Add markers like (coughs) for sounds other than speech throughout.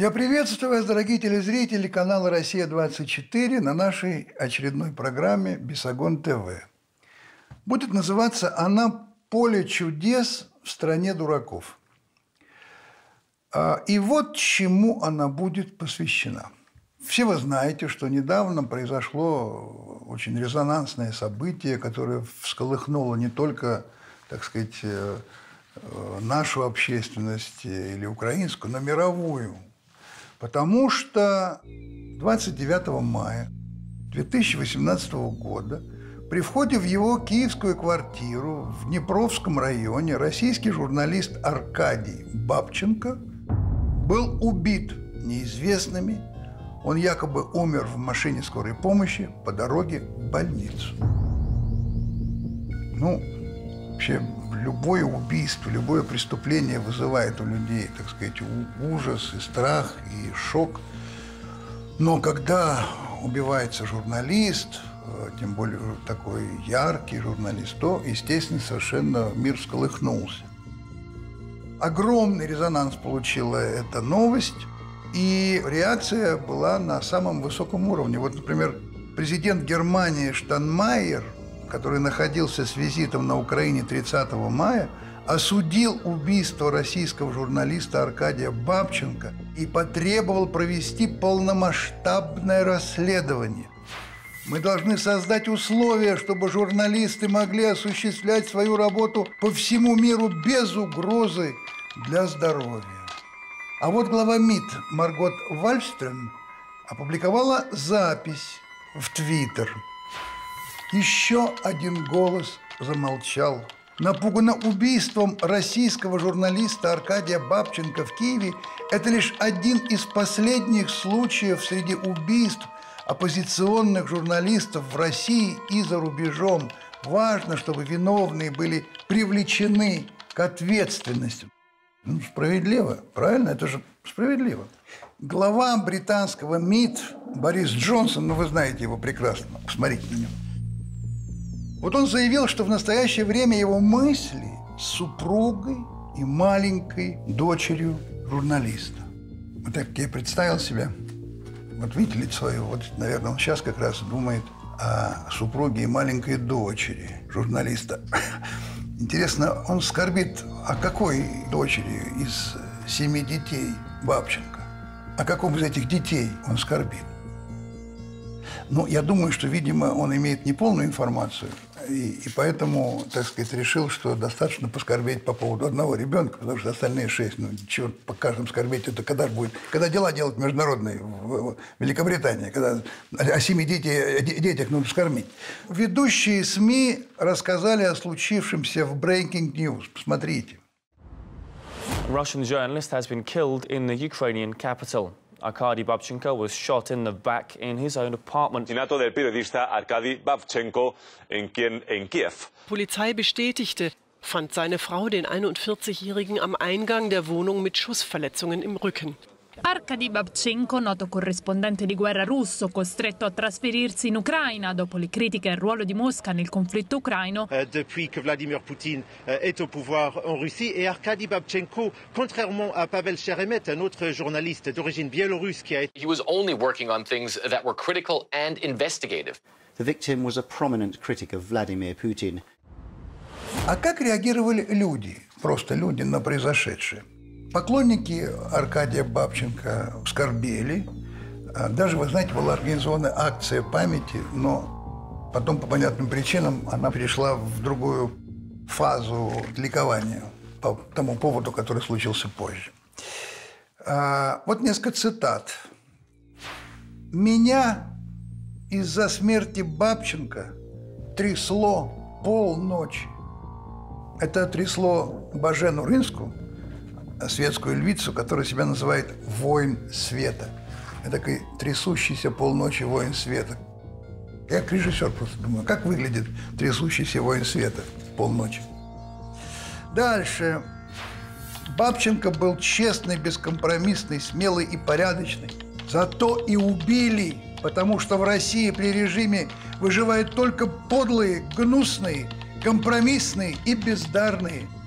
Я приветствую вас, дорогие телезрители канала «Россия-24» на нашей очередной программе «Бесогон ТВ». Будет называться она «Поле чудес в стране дураков». А, и вот чему она будет посвящена. Все вы знаете, что недавно произошло очень резонансное событие, которое всколыхнуло не только, так сказать, э, э, нашу общественность или украинскую, но мировую – Потому что 29 мая 2018 года при входе в его киевскую квартиру в Днепровском районе российский журналист Аркадий Бабченко был убит неизвестными. Он якобы умер в машине скорой помощи по дороге в больницу. Ну, вообще любое убийство, любое преступление вызывает у людей, так сказать, ужас и страх и шок. Но когда убивается журналист, э, тем более такой яркий журналист, то, естественно, совершенно мир всколыхнулся. Огромный резонанс получила эта новость, и реакция была на самом высоком уровне. Вот, например, президент Германии Штанмайер – который находился с визитом на Украине 30 мая, осудил убийство российского журналиста Аркадия Бабченко и потребовал провести полномасштабное расследование. Мы должны создать условия, чтобы журналисты могли осуществлять свою работу по всему миру без угрозы для здоровья. А вот глава МИД Маргот Вальстрем опубликовала запись в Твиттер – еще один голос замолчал. Напугана убийством российского журналиста Аркадия Бабченко в Киеве, это лишь один из последних случаев среди убийств оппозиционных журналистов в России и за рубежом. Важно, чтобы виновные были привлечены к ответственности. Ну, справедливо, правильно? Это же справедливо. Глава британского МИД Борис Джонсон, ну вы знаете его прекрасно, посмотрите на него вот он заявил, что в настоящее время его мысли с супругой и маленькой дочерью журналиста. Вот так я представил себя. Вот видите лицо его, вот, наверное, он сейчас как раз думает о супруге и маленькой дочери журналиста. (coughs) Интересно, он скорбит о какой дочери из семи детей Бабченко? О каком из этих детей он скорбит? Ну, я думаю, что, видимо, он имеет неполную информацию и, и поэтому, так сказать, решил, что достаточно поскорбеть по поводу одного ребенка, потому что остальные шесть, ну, чего по каждому скорбеть, это когда будет, когда дела делать международные в, в Великобритании, когда о семи детей, детях нужно скормить. Ведущие СМИ рассказали о случившемся в Breaking News. Посмотрите. Russian journalist has been killed in the Ukrainian capital. Arkady Babchenko was shot in the back in his own apartment. Del periodista Arkady Babchenko in, Kien, in Kiew. Polizei bestätigte, fand seine Frau den 41-Jährigen am Eingang der Wohnung mit Schussverletzungen im Rücken. Arkady Babchenko, noto corrispondente di guerra russo, costretto a trasferirsi in Ucraina dopo le critiche al ruolo di Mosca nel conflitto ucraino. Euh, depuis que Vladimir Poutine euh, est au pouvoir en Russie et Arkady Babchenko, contrairement à Pavel Sheremet, un autre journaliste d'origine biélorusse qui a été... He was only working on things that were critical and investigative. The victim was a prominent critic of Vladimir Putin. А как реагировали люди, просто люди на произошедшее? Поклонники Аркадия Бабченко скорбели. А даже, вы знаете, была организована акция памяти, но потом по понятным причинам она перешла в другую фазу ликования по тому поводу, который случился позже. А, вот несколько цитат. «Меня из-за смерти Бабченко трясло полночи». Это трясло Бажену Рынскую, светскую львицу, которая себя называет «воин света». Это такой трясущийся полночи воин света. Я как режиссер просто думаю, как выглядит трясущийся воин света полночи. Дальше. Бабченко был честный, бескомпромиссный, смелый и порядочный. Зато и убили, потому что в России при режиме выживают только подлые, гнусные, компромиссные и бездарные –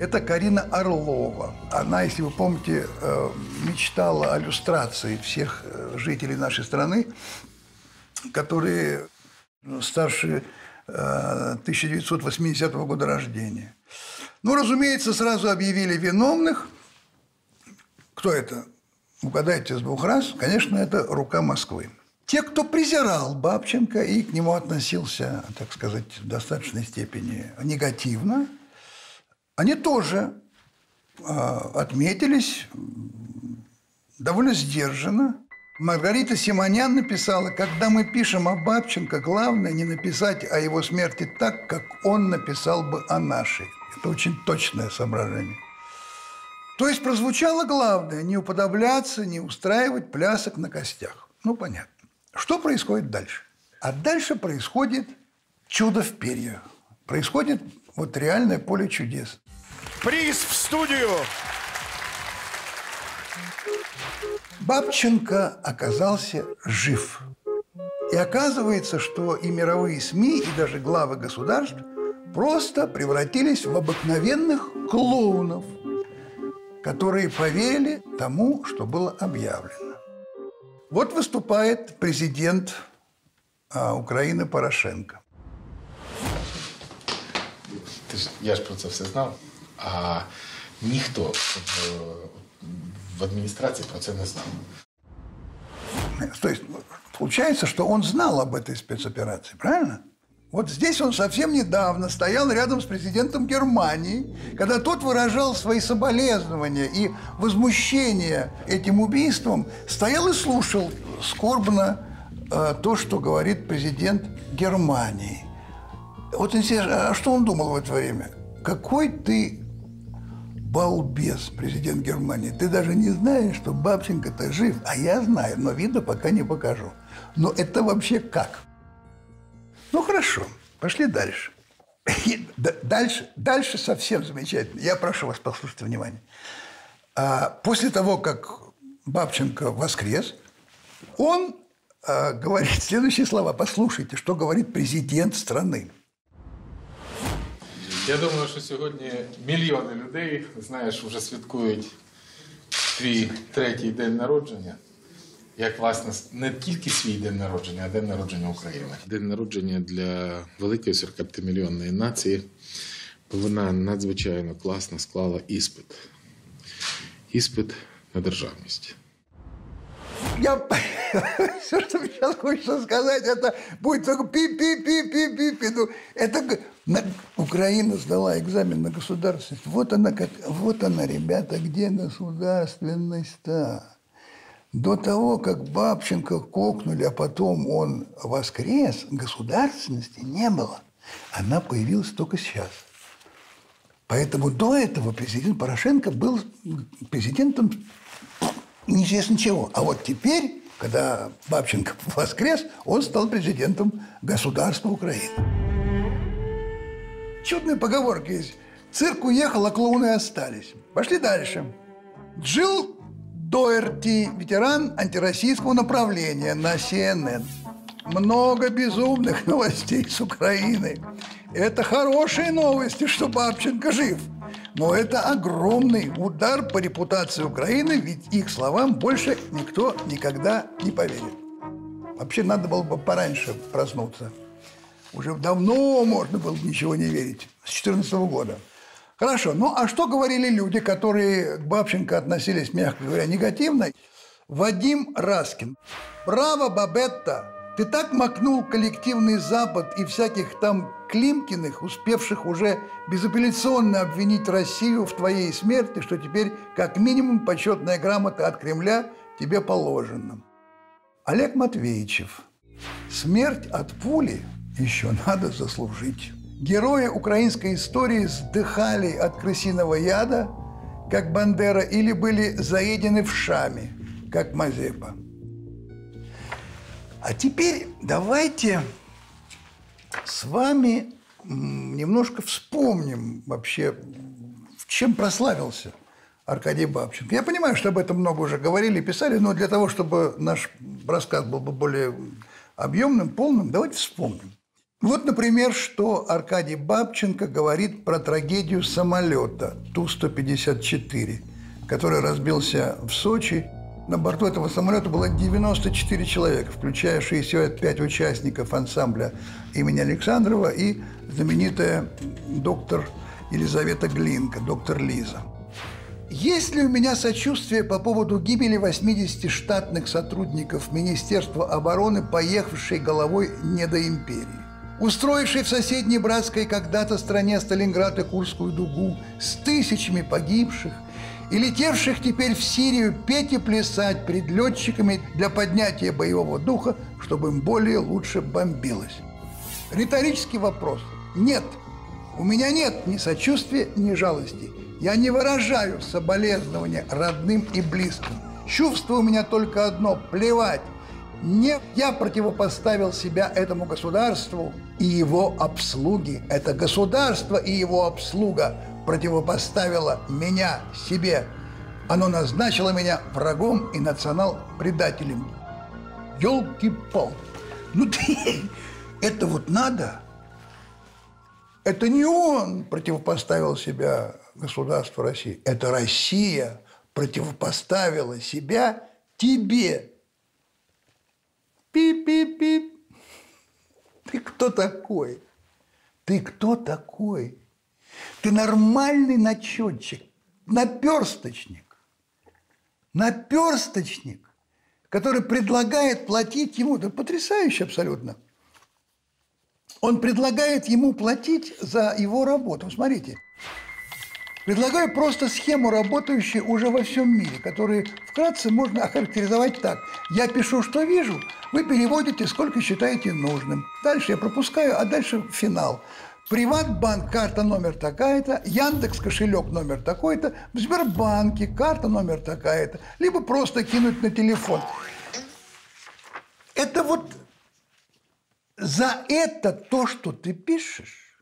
Это Карина Орлова. Она, если вы помните, э, мечтала о люстрации всех э, жителей нашей страны, которые ну, старше 1980 года рождения. Ну, разумеется, сразу объявили виновных. Кто это? Угадайте с двух раз. Конечно, это рука Москвы. Те, кто презирал Бабченко и к нему относился, так сказать, в достаточной степени негативно, они тоже а, отметились довольно сдержанно. Маргарита Симонян написала, когда мы пишем о Бабченко, главное не написать о его смерти так, как он написал бы о нашей. Это очень точное соображение. То есть прозвучало главное – не уподобляться, не устраивать плясок на костях. Ну, понятно. Что происходит дальше? А дальше происходит чудо в перьях. Происходит вот реальное поле чудес. Приз в студию! Бабченко оказался жив. И оказывается, что и мировые СМИ, и даже главы государств просто превратились в обыкновенных клоунов, которые поверили тому, что было объявлено. Вот выступает президент а, Украины Порошенко. Ти ж, я ж про це все знав, а ніхто в, в адміністрації про це не знав. То есть получается, что он знал об этой спецоперации, правильно? Вот здесь он совсем недавно стоял рядом с президентом Германии, когда тот выражал свои соболезнования и возмущение этим убийством, стоял и слушал скорбно э, то, что говорит президент Германии. Вот интересно, а что он думал в это время? Какой ты балбес, президент Германии. Ты даже не знаешь, что Бабченко-то жив. А я знаю, но вида пока не покажу. Но это вообще как? Ну, хорошо, пошли дальше. Дальше, дальше совсем замечательно. Я прошу вас послушать внимание. А после того, как Бабченко воскрес, он а, говорит следующие слова. Послушайте, что говорит президент страны. Я думаю, що сьогодні мільйони людей, знаєш, вже святкують твій третій день народження. Як власне не тільки свій день народження, а день народження України. День народження для великої 45-мільйонної нації, бо вона надзвичайно класно склала іспит. Іспит на державність. Я (laughs) все, что мне сейчас хочется сказать, это будет только пи-пи-пи-пи-пи-пи. Ну, это Украина сдала экзамен на государственность. Вот она, как, вот она, ребята, где государственность-то? До того, как Бабченко кокнули, а потом он воскрес, государственности не было. Она появилась только сейчас. Поэтому до этого президент Порошенко был президентом неизвестно чего. А вот теперь, когда Бабченко (laughs) воскрес, он стал президентом государства Украины. Чудная поговорка есть. Цирк уехал, а клоуны остались. Пошли дальше. Джилл Доерти, ветеран антироссийского направления на CNN. Много безумных (laughs) новостей с Украины. Это хорошие новости, что Бабченко жив. Но это огромный удар по репутации Украины, ведь их словам больше никто никогда не поверит. Вообще надо было бы пораньше проснуться. Уже давно можно было ничего не верить. С 2014 года. Хорошо. Ну, а что говорили люди, которые к Бабченко относились, мягко говоря, негативно? Вадим Раскин. Браво, Бабетта! Ты так макнул коллективный Запад и всяких там Климкиных, успевших уже безапелляционно обвинить Россию в твоей смерти, что теперь как минимум почетная грамота от Кремля тебе положена. Олег Матвеевичев. Смерть от пули еще надо заслужить. Герои украинской истории сдыхали от крысиного яда, как Бандера, или были заедены в шаме, как Мазепа. А теперь давайте с вами немножко вспомним вообще, чем прославился Аркадий Бабченко. Я понимаю, что об этом много уже говорили, писали, но для того, чтобы наш рассказ был бы более объемным, полным, давайте вспомним. Вот, например, что Аркадий Бабченко говорит про трагедию самолета Ту-154, который разбился в Сочи. На борту этого самолета было 94 человека, включая 65 участников ансамбля имени Александрова и знаменитая доктор Елизавета Глинка, доктор Лиза. Есть ли у меня сочувствие по поводу гибели 80 штатных сотрудников Министерства обороны, поехавшей головой не до империи? устроившей в соседней братской когда-то стране Сталинград и Курскую дугу с тысячами погибших и летевших теперь в Сирию петь и плясать пред летчиками для поднятия боевого духа, чтобы им более лучше бомбилось. Риторический вопрос. Нет. У меня нет ни сочувствия, ни жалости. Я не выражаю соболезнования родным и близким. Чувство у меня только одно – плевать. Не я противопоставил себя этому государству и его обслуге. Это государство и его обслуга противопоставило меня себе. Оно назначило меня врагом и национал-предателем. Ёлки-палки. Ну ты, (laughs) это вот надо. Это не он противопоставил себя государству России. Это Россия противопоставила себя тебе. Пип-пип-пип. Ты кто такой? Ты кто такой? Ты нормальный начетчик, наперсточник. Наперсточник, который предлагает платить ему, это потрясающе абсолютно. Он предлагает ему платить за его работу. Смотрите, Предлагаю просто схему, работающую уже во всем мире, которую вкратце можно охарактеризовать так. Я пишу, что вижу, вы переводите, сколько считаете нужным. Дальше я пропускаю, а дальше финал. Приватбанк, карта номер такая-то, Яндекс кошелек номер такой-то, в Сбербанке карта номер такая-то, либо просто кинуть на телефон. Это вот за это то, что ты пишешь,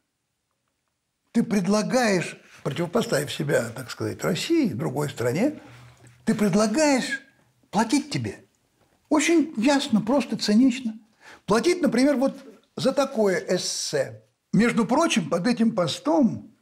ты предлагаешь противопоставив себя, так сказать, России, другой стране, ты предлагаешь платить тебе. Очень ясно, просто цинично. Платить, например, вот за такое эссе. Между прочим, под этим постом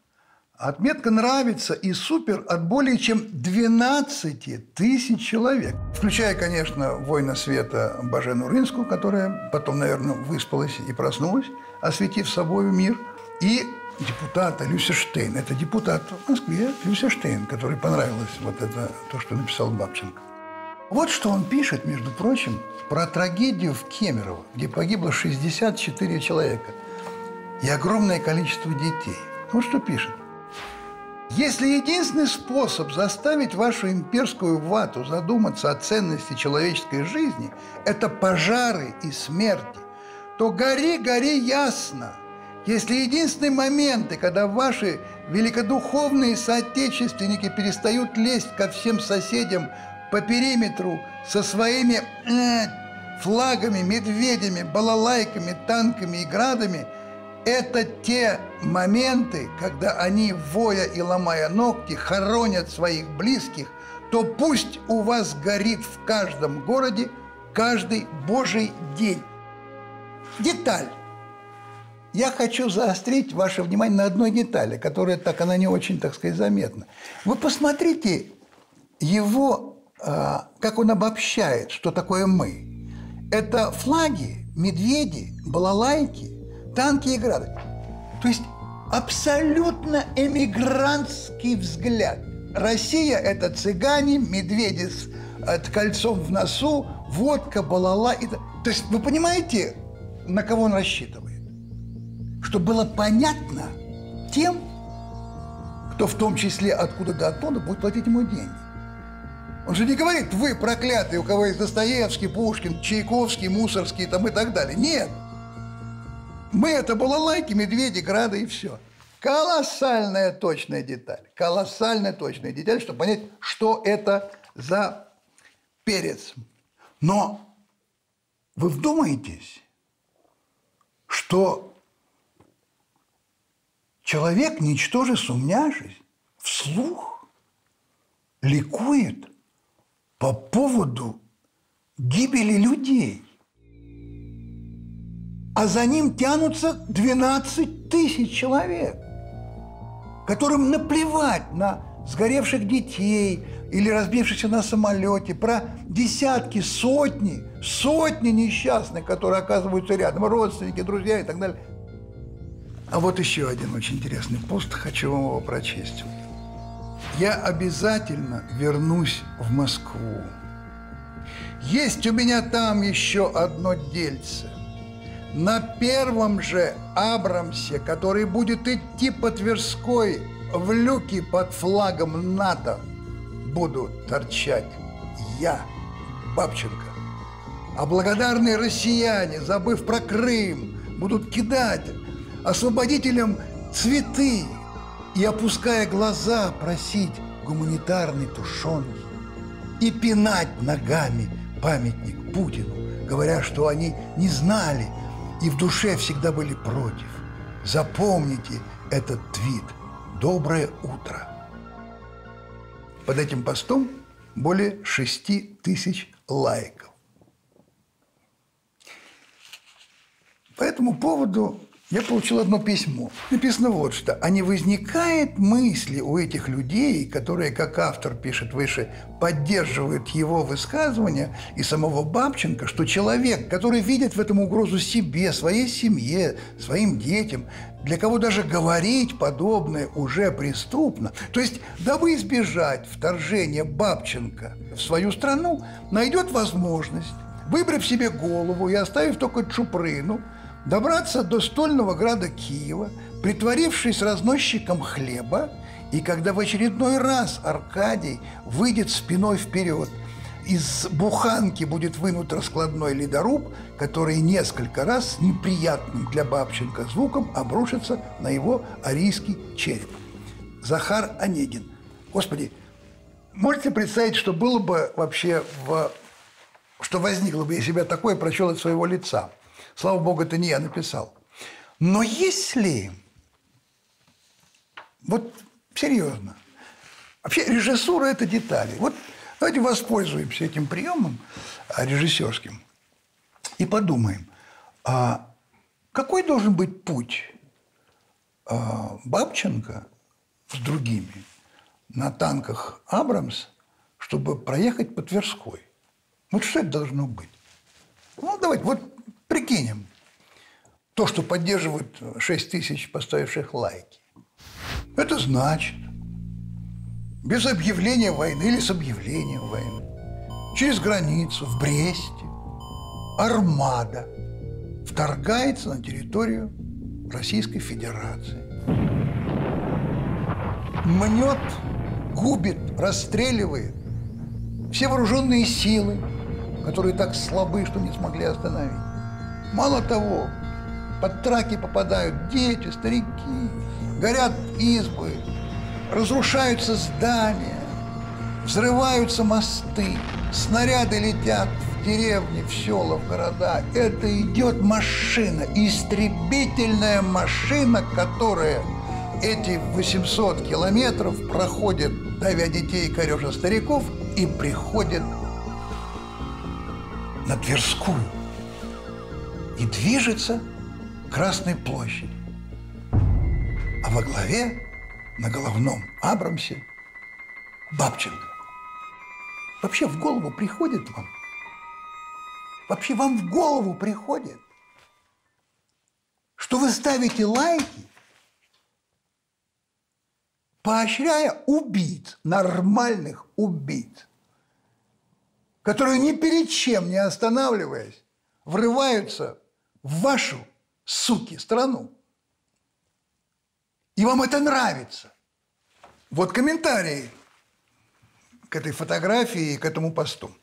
отметка «Нравится» и «Супер» от более чем 12 тысяч человек. Включая, конечно, «Война света» Бажену Рынскую, которая потом, наверное, выспалась и проснулась, осветив собой мир. И депутата Люся Штейн. Это депутат в Москве Люся Штейн, который понравилось вот это, то, что написал Бабченко. Вот что он пишет, между прочим, про трагедию в Кемерово, где погибло 64 человека и огромное количество детей. Вот что пишет. Если единственный способ заставить вашу имперскую вату задуматься о ценности человеческой жизни – это пожары и смерти, то гори, гори ясно – если единственные моменты, когда ваши великодуховные соотечественники перестают лезть ко всем соседям по периметру со своими э, флагами, медведями, балалайками, танками и градами, это те моменты, когда они, воя и ломая ногти, хоронят своих близких, то пусть у вас горит в каждом городе каждый Божий день. Деталь я хочу заострить ваше внимание на одной детали, которая так, она не очень, так сказать, заметна. Вы посмотрите его, а, как он обобщает, что такое «мы». Это флаги, медведи, балалайки, танки и грады. То есть абсолютно эмигрантский взгляд. Россия – это цыгане, медведи с э, кольцом в носу, водка, балала. И... То есть вы понимаете, на кого он рассчитывает? чтобы было понятно тем, кто в том числе откуда-то оттуда будет платить ему деньги. Он же не говорит, вы проклятые, у кого есть Достоевский, Пушкин, Чайковский, Мусорский там и так далее. Нет. Мы это было лайки, медведи, грады и все. Колоссальная точная деталь. Колоссальная точная деталь, чтобы понять, что это за перец. Но вы вдумаетесь, что Человек, ничтоже сумняшись, вслух ликует по поводу гибели людей. А за ним тянутся 12 тысяч человек, которым наплевать на сгоревших детей или разбившихся на самолете, про десятки, сотни, сотни несчастных, которые оказываются рядом, родственники, друзья и так далее. А вот еще один очень интересный пост, хочу вам его прочесть. Я обязательно вернусь в Москву. Есть у меня там еще одно дельце. На первом же Абрамсе, который будет идти по Тверской в люки под флагом НАТО, буду торчать я, Бабченко. А благодарные россияне, забыв про Крым, будут кидать освободителям цветы и, опуская глаза, просить гуманитарной тушенки и пинать ногами памятник Путину, говоря, что они не знали и в душе всегда были против. Запомните этот твит. Доброе утро. Под этим постом более 6 тысяч лайков. По этому поводу я получил одно письмо. Написано вот что. А не возникает мысли у этих людей, которые, как автор пишет выше, поддерживают его высказывания и самого Бабченко, что человек, который видит в этом угрозу себе, своей семье, своим детям, для кого даже говорить подобное уже преступно, то есть, дабы избежать вторжения Бабченко в свою страну, найдет возможность, выбрав себе голову и оставив только Чупрыну, добраться до стольного града Киева, притворившись разносчиком хлеба, и когда в очередной раз Аркадий выйдет спиной вперед, из буханки будет вынут раскладной ледоруб, который несколько раз с неприятным для Бабченко звуком обрушится на его арийский череп. Захар Онегин. Господи, можете представить, что было бы вообще, в... что возникло бы, если бы я такое прочел от своего лица – Слава богу, это не я написал. Но если, вот серьезно, вообще режиссура – это детали. Вот давайте воспользуемся этим приемом а, режиссерским и подумаем, а какой должен быть путь а, Бабченко с другими на танках «Абрамс», чтобы проехать по Тверской? Вот что это должно быть? Ну, давайте, вот Прикинем, то, что поддерживают 6 тысяч поставивших лайки. Это значит, без объявления войны или с объявлением войны, через границу в Бресте армада вторгается на территорию Российской Федерации. Мнет, губит, расстреливает все вооруженные силы, которые так слабы, что не смогли остановить. Мало того, под траки попадают дети, старики, горят избы, разрушаются здания, взрываются мосты, снаряды летят в деревни, в села, в города. Это идет машина, истребительная машина, которая эти 800 километров проходит, давя детей и корежа стариков, и приходит на Тверскую и движется к Красной площади. А во главе на головном Абрамсе Бабченко. Вообще в голову приходит вам? Вообще вам в голову приходит, что вы ставите лайки, поощряя убийц, нормальных убийц, которые ни перед чем не останавливаясь, врываются в вашу, суки, страну. И вам это нравится. Вот комментарии к этой фотографии и к этому посту.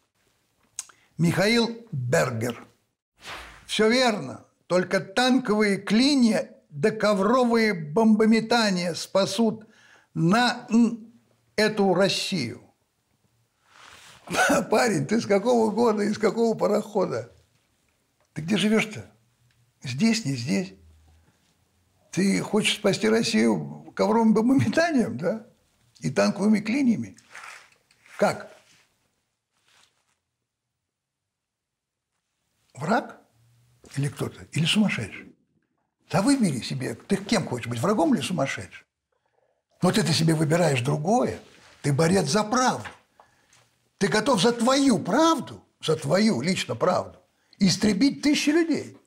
Михаил Бергер. Все верно, только танковые клинья да ковровые бомбометания спасут на эту Россию. (laughs) Парень, ты с какого года, из какого парохода? Ты где живешь-то? Здесь, не здесь. Ты хочешь спасти Россию ковровым бомбометанием, да? И танковыми клиньями? Как? Враг? или кто-то, или сумасшедший. Да выбери себе, ты кем хочешь быть, врагом или сумасшедшим? Но ты, ты себе выбираешь другое. Ты борец за правду. Ты готов за твою правду, за твою лично правду, истребить тысячи людей.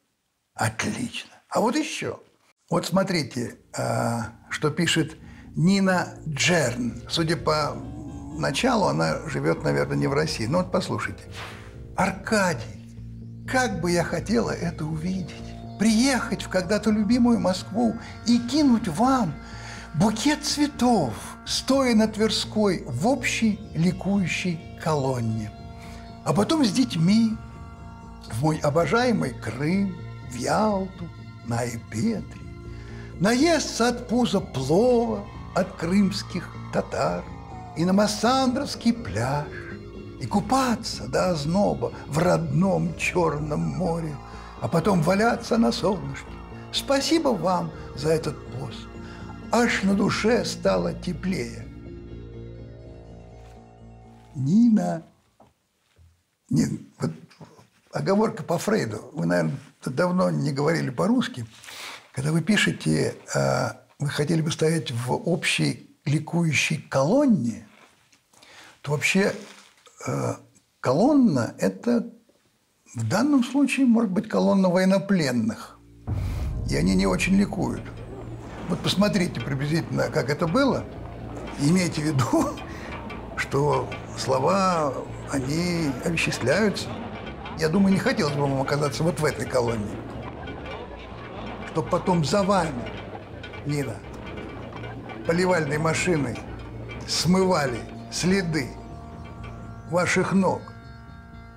Отлично. А вот еще. Вот смотрите, а, что пишет Нина Джерн. Судя по началу, она живет, наверное, не в России. Но вот послушайте. Аркадий, как бы я хотела это увидеть. Приехать в когда-то любимую Москву и кинуть вам букет цветов, стоя на Тверской в общей ликующей колонне. А потом с детьми в мой обожаемый Крым, в Ялту, на Эпетре, наесться от пуза плова от крымских татар и на Массандровский пляж, и купаться до озноба в родном Черном море, а потом валяться на солнышке. Спасибо вам за этот пост. Аж на душе стало теплее. Нина, Нин, вот оговорка по Фрейду. Вы, наверное, давно не говорили по-русски. Когда вы пишете, а, вы хотели бы стоять в общей ликующей колонне, то вообще а, колонна – это в данном случае может быть колонна военнопленных. И они не очень ликуют. Вот посмотрите приблизительно, как это было. имейте в виду, (laughs) что слова, они овеществляются. Я думаю, не хотелось бы вам оказаться вот в этой колонии. Чтоб потом за вами, Нина, поливальной машиной смывали следы ваших ног,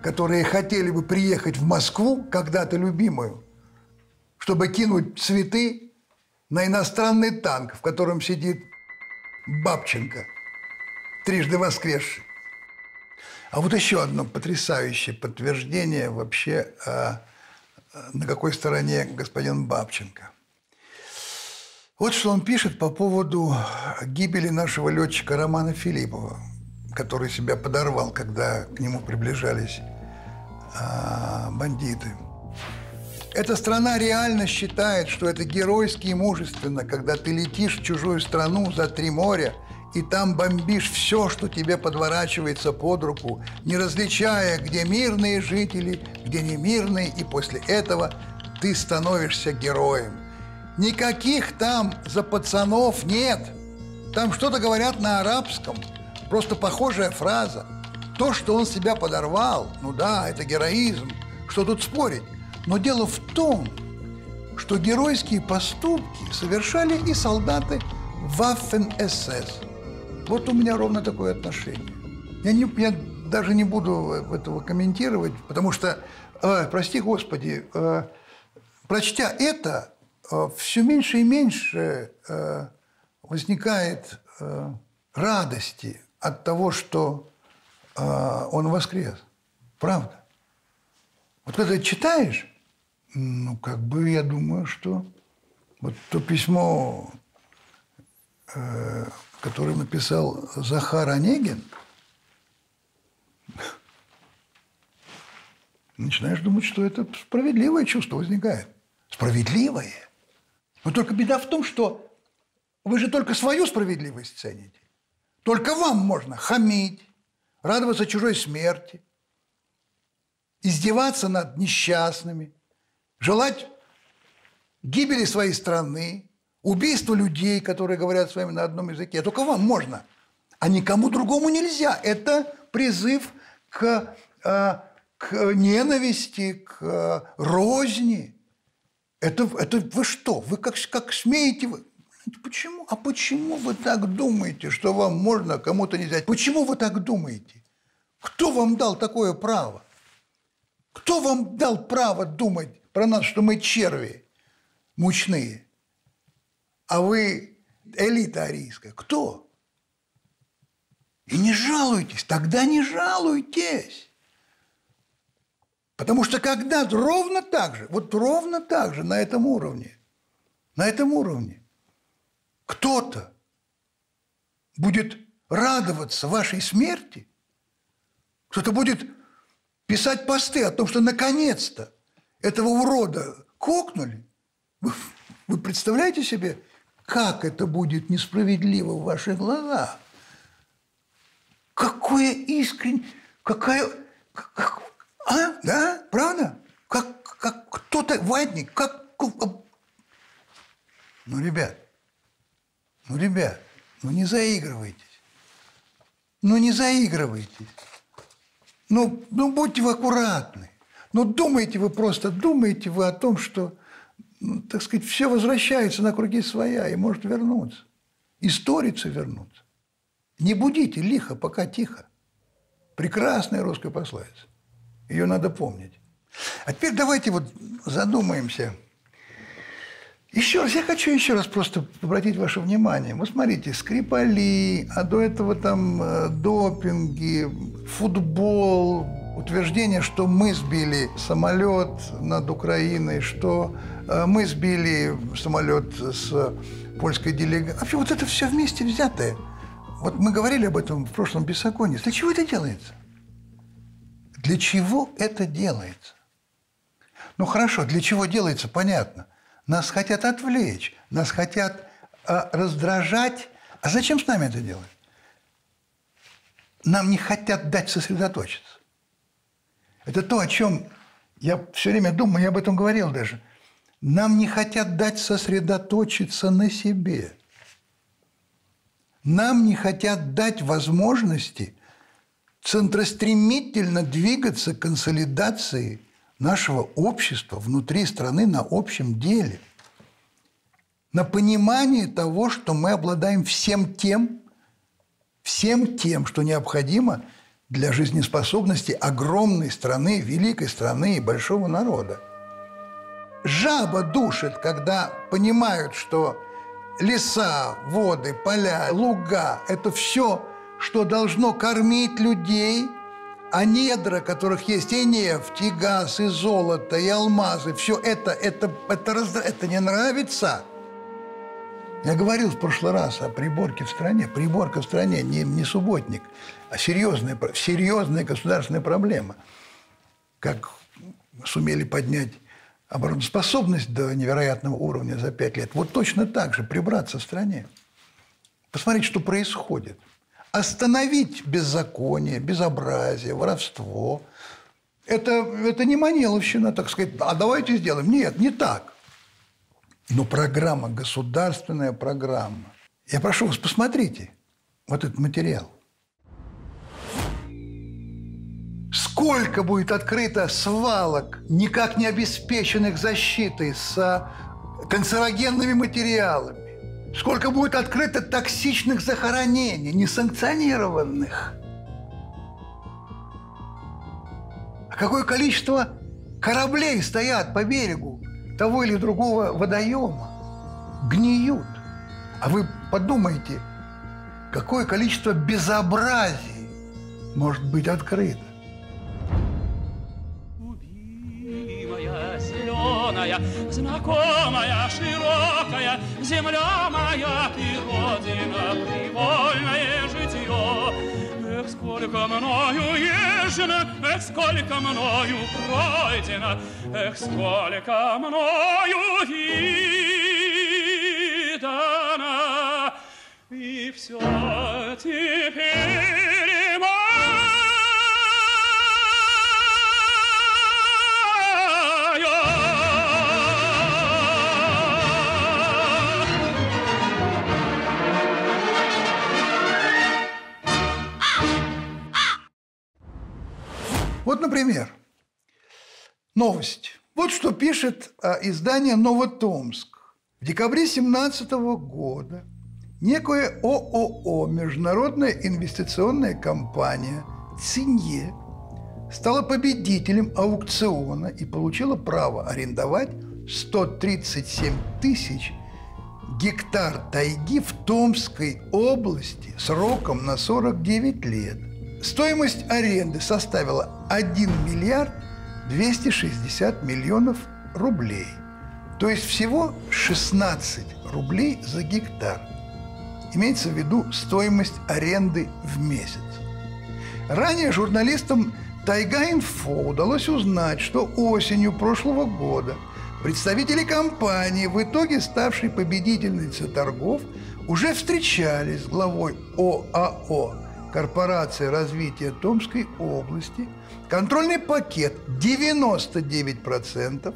которые хотели бы приехать в Москву, когда-то любимую, чтобы кинуть цветы на иностранный танк, в котором сидит Бабченко, трижды воскресший. А вот еще одно потрясающее подтверждение вообще, а, на какой стороне господин Бабченко. Вот что он пишет по поводу гибели нашего летчика Романа Филиппова, который себя подорвал, когда к нему приближались а, бандиты. Эта страна реально считает, что это геройски и мужественно, когда ты летишь в чужую страну за три моря – и там бомбишь все, что тебе подворачивается под руку, не различая, где мирные жители, где не мирные, и после этого ты становишься героем. Никаких там за пацанов нет. Там что-то говорят на арабском, просто похожая фраза. То, что он себя подорвал, ну да, это героизм, что тут спорить. Но дело в том, что геройские поступки совершали и солдаты Waffen-СС. Вот у меня ровно такое отношение. Я, не, я даже не буду этого комментировать, потому что, э, прости господи, э, прочтя это, э, все меньше и меньше э, возникает э, радости от того, что э, он воскрес. Правда. Вот когда читаешь, ну, как бы я думаю, что вот то письмо э, который написал Захар Онегин, начинаешь думать, что это справедливое чувство возникает. Справедливое. Но только беда в том, что вы же только свою справедливость цените. Только вам можно хамить, радоваться чужой смерти, издеваться над несчастными, желать гибели своей страны, убийство людей, которые говорят с вами на одном языке. Только вам можно, а никому другому нельзя. Это призыв к, э, к ненависти, к э, розни. Это, это вы что? Вы как, как смеете? Вы... Почему? А почему вы так думаете, что вам можно, а кому-то нельзя? Почему вы так думаете? Кто вам дал такое право? Кто вам дал право думать про нас, что мы черви мучные? А вы элита арийская. Кто? И не жалуйтесь, тогда не жалуйтесь. Потому что когда ровно так же, вот ровно так же на этом уровне, на этом уровне кто-то будет радоваться вашей смерти, кто-то будет писать посты о том, что наконец-то этого урода кокнули, вы, вы представляете себе, как это будет несправедливо в ваших глазах? Какое искренне, какая, как, а, да, правда? Как, как кто-то, ватник, как, ну, ребят, ну, ребят, ну не заигрывайтесь. Ну не заигрывайтесь. Ну, ну будьте вы аккуратны. Ну думайте вы просто, думайте вы о том, что, ну, так сказать, все возвращается на круги своя и может вернуться. Историться вернуться. Не будите лихо, пока тихо. Прекрасная русская пословица. Ее надо помнить. А теперь давайте вот задумаемся – еще раз, я хочу еще раз просто обратить ваше внимание. Вот смотрите, Скрипали, а до этого там э, допинги, футбол, утверждение, что мы сбили самолет над Украиной, что э, мы сбили самолет с польской делегацией. Вообще вот это все вместе взятое. Вот мы говорили об этом в прошлом Бесогоне. Для чего это делается? Для чего это делается? Ну хорошо, для чего делается, понятно – нас хотят отвлечь, нас хотят э, раздражать. А зачем с нами это делать? Нам не хотят дать сосредоточиться. Это то, о чем я все время думаю, я об этом говорил даже. Нам не хотят дать сосредоточиться на себе. Нам не хотят дать возможности центростремительно двигаться к консолидации нашего общества внутри страны на общем деле, на понимание того, что мы обладаем всем тем, всем тем, что необходимо для жизнеспособности огромной страны, великой страны и большого народа. Жаба душит, когда понимают, что леса, воды, поля, луга – это все, что должно кормить людей – а недра, которых есть и нефть, и газ, и золото, и алмазы, все это, это, это, это, это не нравится. Я говорил в прошлый раз о приборке в стране. Приборка в стране не, не субботник, а серьезная, серьезная государственная проблема. Как сумели поднять обороноспособность до невероятного уровня за пять лет. Вот точно так же прибраться в стране. Посмотрите, что происходит остановить беззаконие, безобразие, воровство. Это, это не маниловщина, так сказать, а давайте сделаем. Нет, не так. Но программа, государственная программа. Я прошу вас, посмотрите вот этот материал. Сколько будет открыто свалок, никак не обеспеченных защитой, с канцерогенными материалами, Сколько будет открыто токсичных захоронений, несанкционированных. А какое количество кораблей стоят по берегу того или другого водоема, гниют. А вы подумайте, какое количество безобразий может быть открыто. Зеленая, знакомая, широкая, земля моя, ты родина, привольное житье. Эх, сколько мною езжено, эх, сколько мною пройдено, эх, сколько мною видано, и все теперь Вот, например, новость. Вот что пишет а, издание «Новотомск». В декабре 2017 года некое ООО, Международная инвестиционная компания «Цинье», стала победителем аукциона и получила право арендовать 137 тысяч гектар тайги в Томской области сроком на 49 лет. Стоимость аренды составила 1 миллиард 260 миллионов рублей. То есть всего 16 рублей за гектар. Имеется в виду стоимость аренды в месяц. Ранее журналистам Тайга-инфо удалось узнать, что осенью прошлого года представители компании, в итоге ставшей победительницей торгов, уже встречались с главой ОАО Корпорация развития Томской области. Контрольный пакет 99%.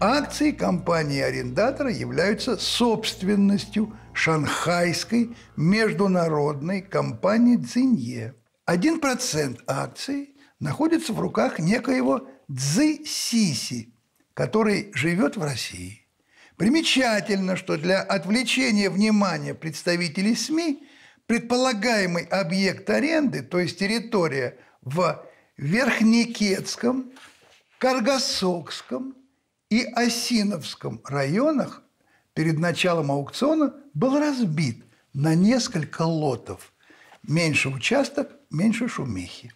Акции компании-арендатора являются собственностью шанхайской международной компании «Цинье». 1% акций находится в руках некоего Цзы Сиси, который живет в России. Примечательно, что для отвлечения внимания представителей СМИ предполагаемый объект аренды, то есть территория в Верхнекетском, Каргасокском и Осиновском районах перед началом аукциона был разбит на несколько лотов. Меньше участок, меньше шумихи.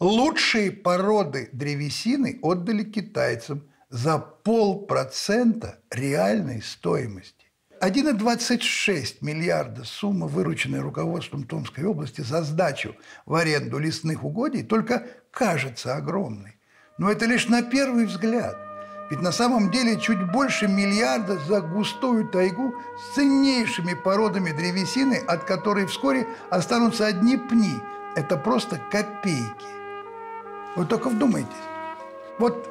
Лучшие породы древесины отдали китайцам за полпроцента реальной стоимости. 1,26 миллиарда сумма, вырученная руководством Томской области за сдачу в аренду лесных угодий, только кажется огромной. Но это лишь на первый взгляд. Ведь на самом деле чуть больше миллиарда за густую тайгу с ценнейшими породами древесины, от которой вскоре останутся одни пни. Это просто копейки. Вы только вдумайтесь. Вот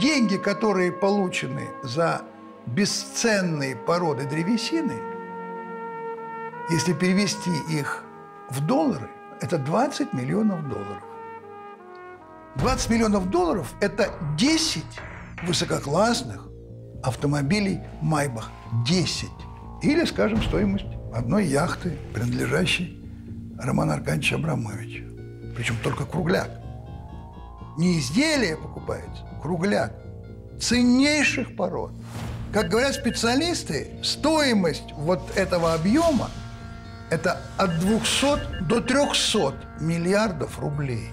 деньги, которые получены за бесценные породы древесины, если перевести их в доллары, это 20 миллионов долларов. 20 миллионов долларов – это 10 высококлассных автомобилей «Майбах». 10. Или, скажем, стоимость одной яхты, принадлежащей Роману Аркадьевичу Абрамовичу. Причем только кругляк. Не изделие покупается, кругляк. Ценнейших пород. Как говорят специалисты, стоимость вот этого объема – это от 200 до 300 миллиардов рублей.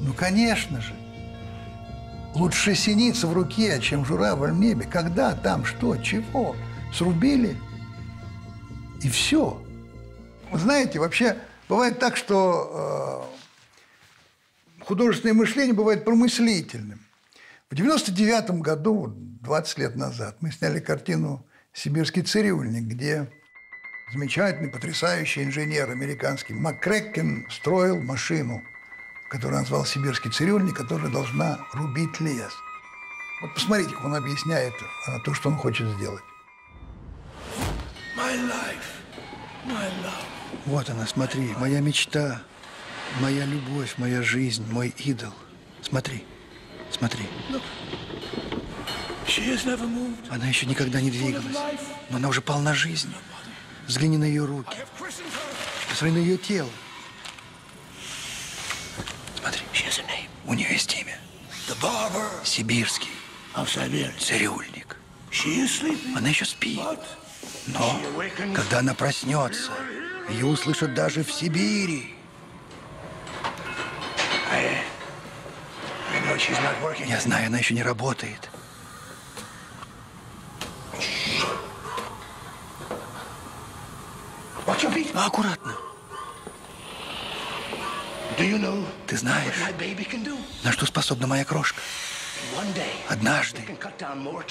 Ну, конечно же. Лучше синица в руке, чем журавль в небе. Когда, там, что, чего? Срубили, и все. Вы знаете, вообще бывает так, что э, художественное мышление бывает промыслительным. В 99 году, 20 лет назад, мы сняли картину «Сибирский цирюльник», где замечательный, потрясающий инженер американский МакКрэккен строил машину, которую назвал «Сибирский цирюльник», которая должна рубить лес. Вот посмотрите, как он объясняет а, то, что он хочет сделать. My life, my love. Вот она, смотри, моя мечта, моя любовь, моя жизнь, мой идол. Смотри. Смотри. Она еще никогда не двигалась, но она уже полна жизни. Взгляни на ее руки. Посмотри на ее тело. Смотри, у нее есть имя. Сибирский. Цирюльник. Она еще спит. Но когда она проснется, ее услышат даже в Сибири. Я знаю, она еще не работает. Аккуратно. Ты знаешь, на что способна моя крошка? Однажды,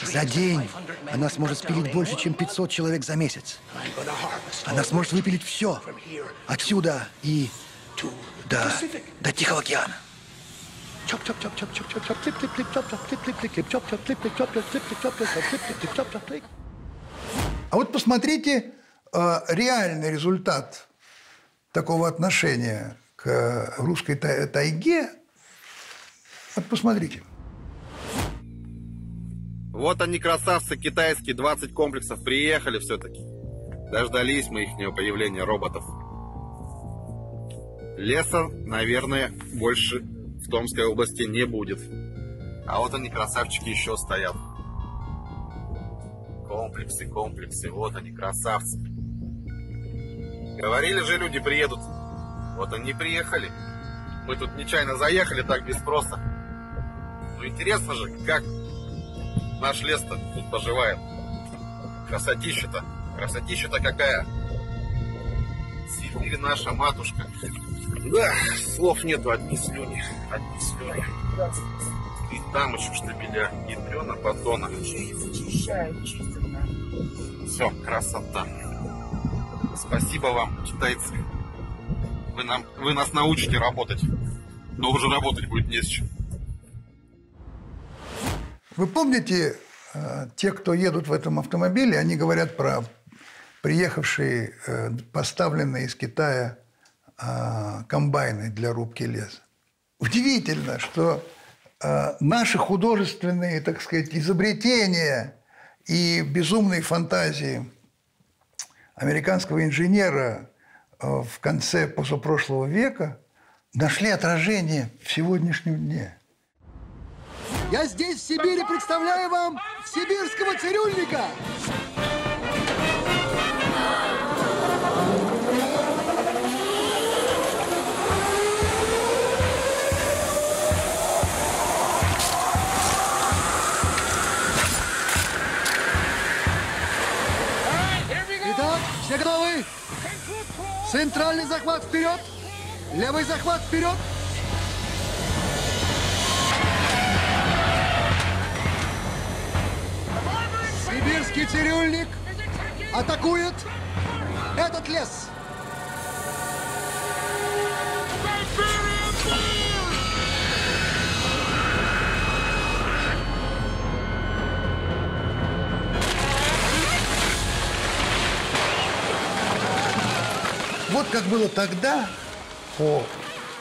за день, она сможет спилить больше, чем 500 человек за месяц. Она сможет выпилить все. Отсюда и до, до Тихого океана. А вот посмотрите э, реальный результат такого отношения к русской тайге. Вот посмотрите. Вот они, красавцы китайские, 20 комплексов приехали все-таки. Дождались мы их появления роботов. Леса, наверное, больше в Томской области не будет. А вот они, красавчики, еще стоят. Комплексы, комплексы, вот они, красавцы. Говорили же, люди приедут. Вот они приехали. Мы тут нечаянно заехали так без спроса. Ну интересно же, как наш лес-то тут поживает. Красотища-то, красотища-то какая. и наша матушка. Да, слов нету, одни слюни, одни слюни. И там еще штабеля ядрена, батона. Все, красота. Спасибо вам, китайцы. Вы, нам, вы нас научите работать. Но уже работать будет не с чем. Вы помните, э, те, кто едут в этом автомобиле, они говорят про приехавшие, э, поставленные из Китая э, комбайны для рубки леса. Удивительно, что э, наши художественные, так сказать, изобретения и безумные фантазии американского инженера э, в конце позапрошлого века нашли отражение в сегодняшнем дне. Я здесь, в Сибири, представляю вам сибирского цирюльника. Центральный захват вперед! Левый захват вперед! Сибирский цирюльник атакует этот лес. Вот как было тогда, по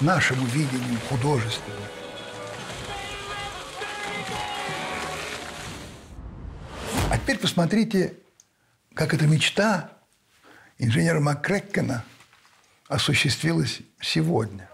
нашему видению художественному. А теперь посмотрите, как эта мечта инженера МакКреккена осуществилась сегодня.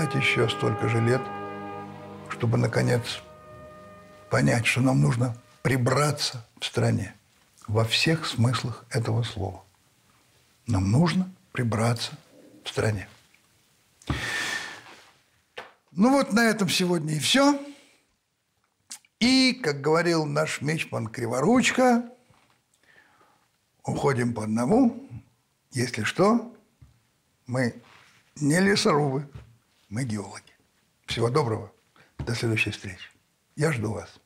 Нужно ждать еще столько же лет, чтобы, наконец, понять, что нам нужно прибраться в стране во всех смыслах этого слова. Нам нужно прибраться в стране. Ну вот на этом сегодня и все. И, как говорил наш мечман Криворучка, уходим по одному. Если что, мы не лесорубы, мы геологи. Всего доброго. До следующей встречи. Я жду вас.